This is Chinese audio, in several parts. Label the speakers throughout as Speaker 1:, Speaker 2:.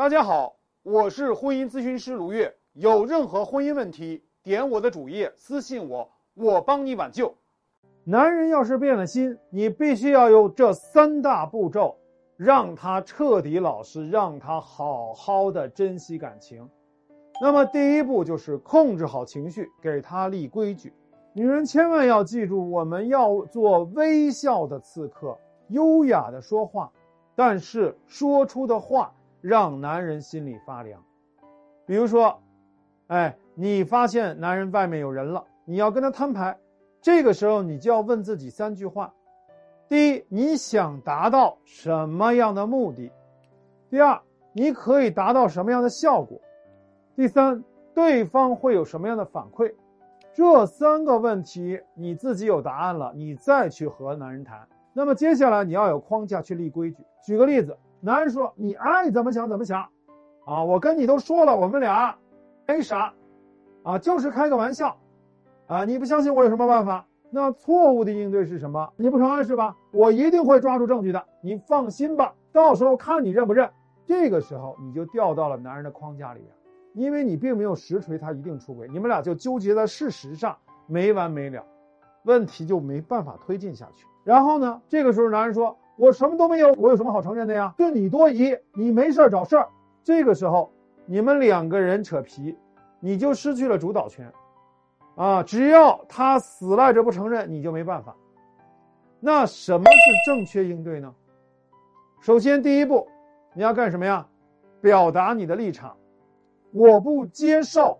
Speaker 1: 大家好，我是婚姻咨询师卢月。有任何婚姻问题，点我的主页私信我，我帮你挽救。男人要是变了心，你必须要有这三大步骤，让他彻底老实，让他好好的珍惜感情。那么第一步就是控制好情绪，给他立规矩。女人千万要记住，我们要做微笑的刺客，优雅的说话，但是说出的话让男人心里发凉。比如说，哎，你发现男人外面有人了，你要跟他摊牌，这个时候你就要问自己三句话：第一，你想达到什么样的目的？第二，你可以达到什么样的效果？第三，对方会有什么样的反馈？这三个问题你自己有答案了，你再去和男人谈。那么接下来你要有框架去立规矩。举个例子，男人说：“你爱怎么想怎么想，啊，我跟你都说了，我们俩没啥，啊，就是开个玩笑，啊，你不相信我有什么办法？那错误的应对是什么？你不承认是吧？我一定会抓住证据的，你放心吧，到时候看你认不认。这个时候你就掉到了男人的框架里边。”因为你并没有实锤，他一定出轨，你们俩就纠结在事实上没完没了，问题就没办法推进下去。然后呢，这个时候男人说：“我什么都没有，我有什么好承认的呀？是你多疑，你没事儿找事儿。”这个时候你们两个人扯皮，你就失去了主导权，啊！只要他死赖着不承认，你就没办法。那什么是正确应对呢？首先第一步，你要干什么呀？表达你的立场。我不接受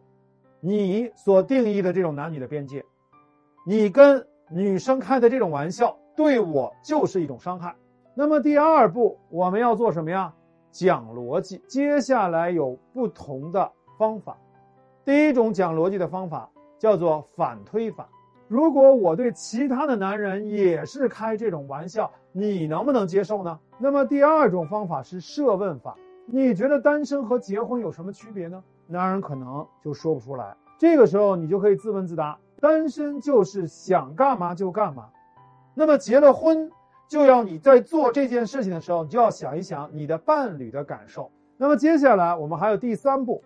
Speaker 1: 你所定义的这种男女的边界，你跟女生开的这种玩笑对我就是一种伤害。那么第二步我们要做什么呀？讲逻辑。接下来有不同的方法。第一种讲逻辑的方法叫做反推法。如果我对其他的男人也是开这种玩笑，你能不能接受呢？那么第二种方法是设问法。你觉得单身和结婚有什么区别呢？男人可能就说不出来。这个时候你就可以自问自答：单身就是想干嘛就干嘛，那么结了婚就要你在做这件事情的时候，你就要想一想你的伴侣的感受。那么接下来我们还有第三步，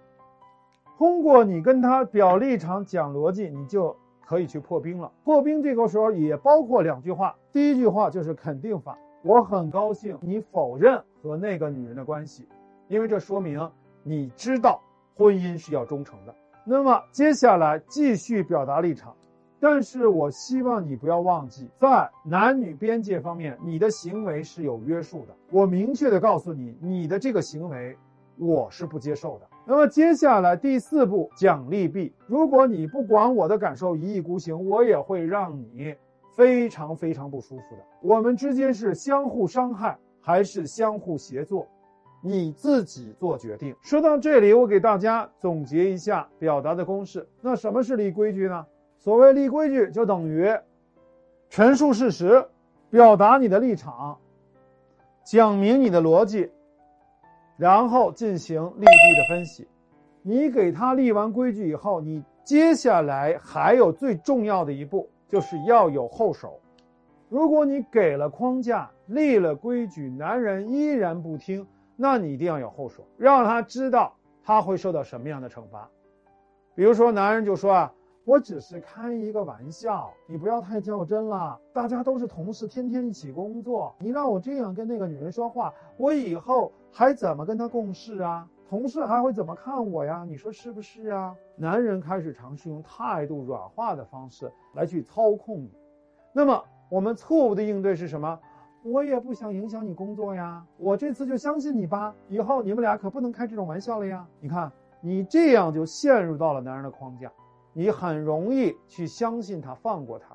Speaker 1: 通过你跟他表立场、讲逻辑，你就可以去破冰了。破冰这个时候也包括两句话，第一句话就是肯定法：我很高兴你否认和那个女人的关系。因为这说明你知道婚姻是要忠诚的。那么接下来继续表达立场，但是我希望你不要忘记，在男女边界方面，你的行为是有约束的。我明确的告诉你，你的这个行为我是不接受的。那么接下来第四步奖励币，如果你不管我的感受，一意孤行，我也会让你非常非常不舒服的。我们之间是相互伤害还是相互协作？你自己做决定。说到这里，我给大家总结一下表达的公式。那什么是立规矩呢？所谓立规矩，就等于陈述事实，表达你的立场，讲明你的逻辑，然后进行利弊的分析。你给他立完规矩以后，你接下来还有最重要的一步，就是要有后手。如果你给了框架，立了规矩，男人依然不听。那你一定要有后手，让他知道他会受到什么样的惩罚。比如说，男人就说啊，我只是开一个玩笑，你不要太较真了。大家都是同事，天天一起工作，你让我这样跟那个女人说话，我以后还怎么跟她共事啊？同事还会怎么看我呀？你说是不是啊？男人开始尝试用态度软化的方式来去操控你。那么，我们错误的应对是什么？我也不想影响你工作呀，我这次就相信你吧，以后你们俩可不能开这种玩笑了呀。你看，你这样就陷入到了男人的框架，你很容易去相信他，放过他。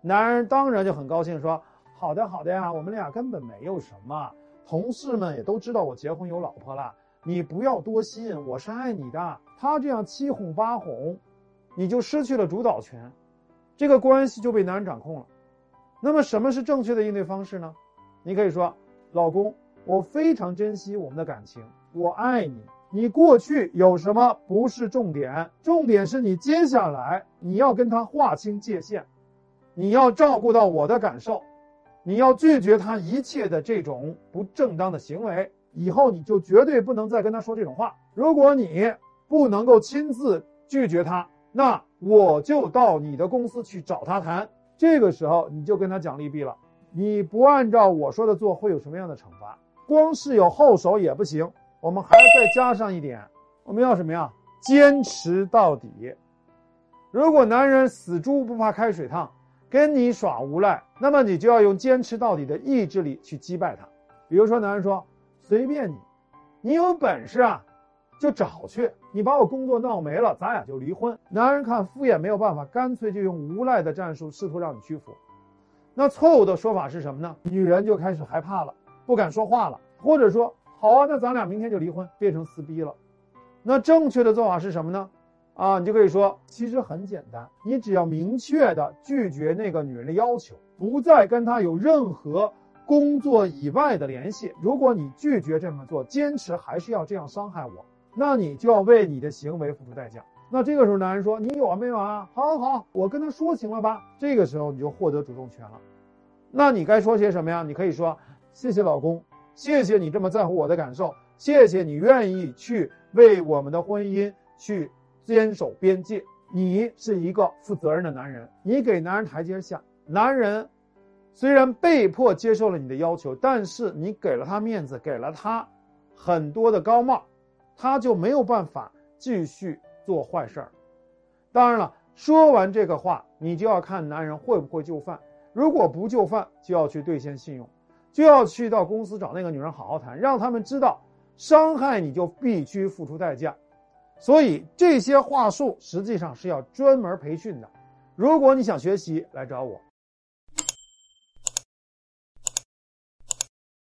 Speaker 1: 男人当然就很高兴，说好的好的呀，我们俩根本没有什么，同事们也都知道我结婚有老婆了，你不要多心，我是爱你的。他这样七哄八哄，你就失去了主导权，这个关系就被男人掌控了。那么什么是正确的应对方式呢？你可以说，老公，我非常珍惜我们的感情，我爱你。你过去有什么不是重点？重点是你接下来你要跟他划清界限，你要照顾到我的感受，你要拒绝他一切的这种不正当的行为。以后你就绝对不能再跟他说这种话。如果你不能够亲自拒绝他，那我就到你的公司去找他谈。这个时候你就跟他讲利弊了。你不按照我说的做，会有什么样的惩罚？光是有后手也不行，我们还要再加上一点，我们要什么呀？坚持到底。如果男人死猪不怕开水烫，跟你耍无赖，那么你就要用坚持到底的意志力去击败他。比如说，男人说：“随便你，你有本事啊，就找去，你把我工作闹没了，咱俩就离婚。”男人看敷衍没有办法，干脆就用无赖的战术试图让你屈服。那错误的说法是什么呢？女人就开始害怕了，不敢说话了，或者说：“好啊，那咱俩明天就离婚，变成撕逼了。”那正确的做法是什么呢？啊，你就可以说，其实很简单，你只要明确的拒绝那个女人的要求，不再跟她有任何工作以外的联系。如果你拒绝这么做，坚持还是要这样伤害我，那你就要为你的行为付出代价。那这个时候，男人说：“你有完没完啊？好，好，好，我跟他说行了吧？”这个时候你就获得主动权了。那你该说些什么呀？你可以说：“谢谢老公，谢谢你这么在乎我的感受，谢谢你愿意去。”为我们的婚姻去坚守边界，你是一个负责任的男人，你给男人台阶下。男人虽然被迫接受了你的要求，但是你给了他面子，给了他很多的高帽，他就没有办法继续做坏事儿。当然了，说完这个话，你就要看男人会不会就范。如果不就范，就要去兑现信用，就要去到公司找那个女人好好谈，让他们知道。伤害你就必须付出代价，所以这些话术实际上是要专门培训的。如果你想学习，来找我。